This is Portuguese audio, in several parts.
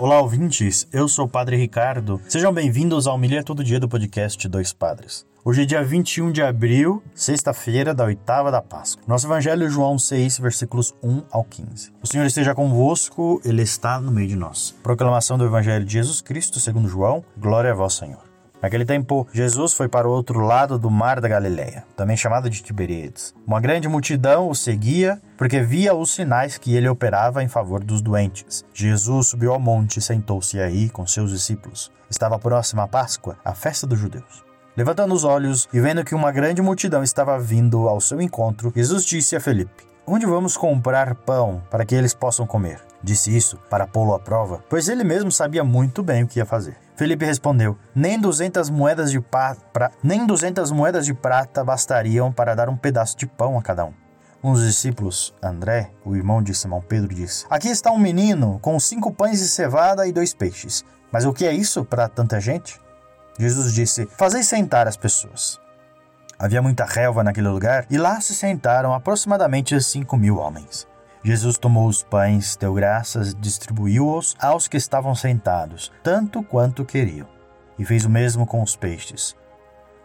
Olá, ouvintes. Eu sou o Padre Ricardo. Sejam bem-vindos ao Milha Todo Dia do podcast Dois Padres. Hoje é dia 21 de abril, sexta-feira da oitava da Páscoa. Nosso Evangelho é João 6, versículos 1 ao 15. O Senhor esteja convosco, Ele está no meio de nós. Proclamação do Evangelho de Jesus Cristo, segundo João. Glória a vós, Senhor. Naquele tempo, Jesus foi para o outro lado do mar da Galileia, também chamado de Tiberíades. Uma grande multidão o seguia, porque via os sinais que ele operava em favor dos doentes. Jesus subiu ao monte e sentou-se aí com seus discípulos. Estava próxima a Páscoa, a festa dos judeus. Levantando os olhos e vendo que uma grande multidão estava vindo ao seu encontro, Jesus disse a Felipe: Onde vamos comprar pão para que eles possam comer? Disse isso para pô-lo à prova, pois ele mesmo sabia muito bem o que ia fazer. Felipe respondeu: Nem 200 moedas de pra... nem 200 moedas de prata bastariam para dar um pedaço de pão a cada um. Um dos discípulos, André, o irmão de Simão Pedro, disse: Aqui está um menino com cinco pães de cevada e dois peixes. Mas o que é isso para tanta gente? Jesus disse: Fazei sentar as pessoas. Havia muita relva naquele lugar e lá se sentaram aproximadamente cinco mil homens. Jesus tomou os pães, deu graças, distribuiu-os aos que estavam sentados, tanto quanto queriam, e fez o mesmo com os peixes.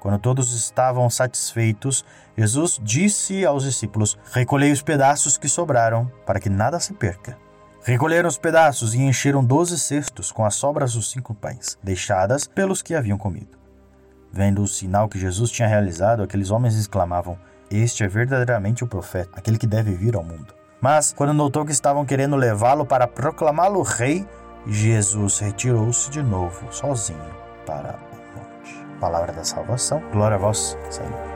Quando todos estavam satisfeitos, Jesus disse aos discípulos: Recolhei os pedaços que sobraram, para que nada se perca. Recolheram os pedaços e encheram doze cestos com as sobras dos cinco pães, deixadas pelos que haviam comido. Vendo o sinal que Jesus tinha realizado, aqueles homens exclamavam: Este é verdadeiramente o profeta, aquele que deve vir ao mundo. Mas, quando notou que estavam querendo levá-lo para proclamá-lo rei, Jesus retirou-se de novo, sozinho, para o monte. Palavra da salvação. Glória a vós, Senhor.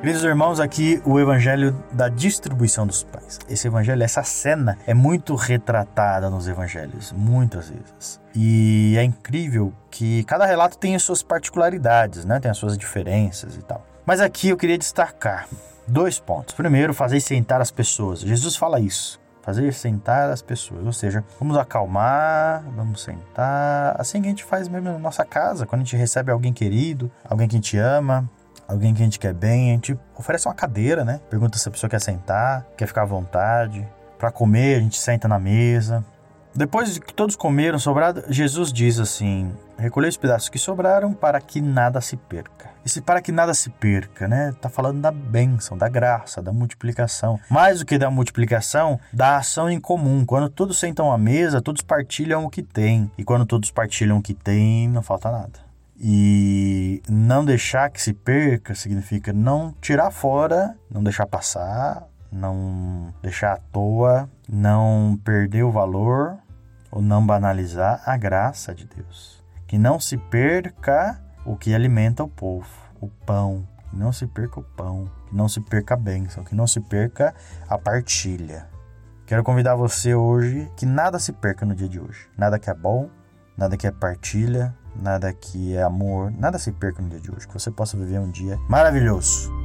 Queridos irmãos, aqui o evangelho da distribuição dos pães. Esse evangelho, essa cena é muito retratada nos evangelhos, muitas vezes. E é incrível que cada relato tem as suas particularidades, né? Tem as suas diferenças e tal. Mas aqui eu queria destacar dois pontos. Primeiro, fazer sentar as pessoas. Jesus fala isso. Fazer sentar as pessoas, ou seja, vamos acalmar, vamos sentar, assim que a gente faz mesmo na nossa casa, quando a gente recebe alguém querido, alguém que a gente ama, alguém que a gente quer bem, a gente oferece uma cadeira, né? Pergunta se a pessoa quer sentar, quer ficar à vontade. Para comer, a gente senta na mesa. Depois de que todos comeram sobrado, Jesus diz assim: recolher os pedaços que sobraram para que nada se perca. Esse para que nada se perca, né? Tá falando da bênção, da graça, da multiplicação. Mais do que da multiplicação, da ação em comum. Quando todos sentam à mesa, todos partilham o que têm. E quando todos partilham o que têm, não falta nada. E não deixar que se perca significa não tirar fora, não deixar passar, não deixar à toa, não perder o valor ou não banalizar a graça de Deus. Que não se perca o que alimenta o povo, o pão. Que não se perca o pão, que não se perca a bênção, que não se perca a partilha. Quero convidar você hoje que nada se perca no dia de hoje. Nada que é bom, nada que é partilha, nada que é amor, nada se perca no dia de hoje. Que você possa viver um dia maravilhoso.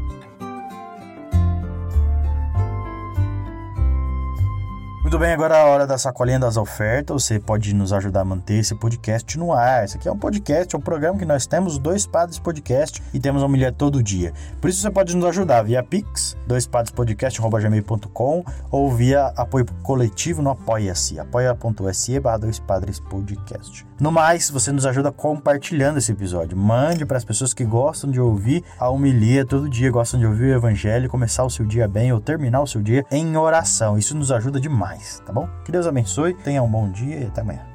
Muito bem, agora é a hora da sacolinha das ofertas. Você pode nos ajudar a manter esse podcast no ar. Esse aqui é um podcast, é um programa que nós temos, dois padres podcast, e temos uma milha todo dia. Por isso você pode nos ajudar via Pix, doispadrespodcast.gmail.com ou via apoio coletivo no Apoia-se, apoia.se barra dois padres podcast. No mais, você nos ajuda compartilhando esse episódio. Mande para as pessoas que gostam de ouvir a homilia todo dia, gostam de ouvir o evangelho, começar o seu dia bem ou terminar o seu dia em oração. Isso nos ajuda demais, tá bom? Que Deus abençoe, tenha um bom dia e até amanhã.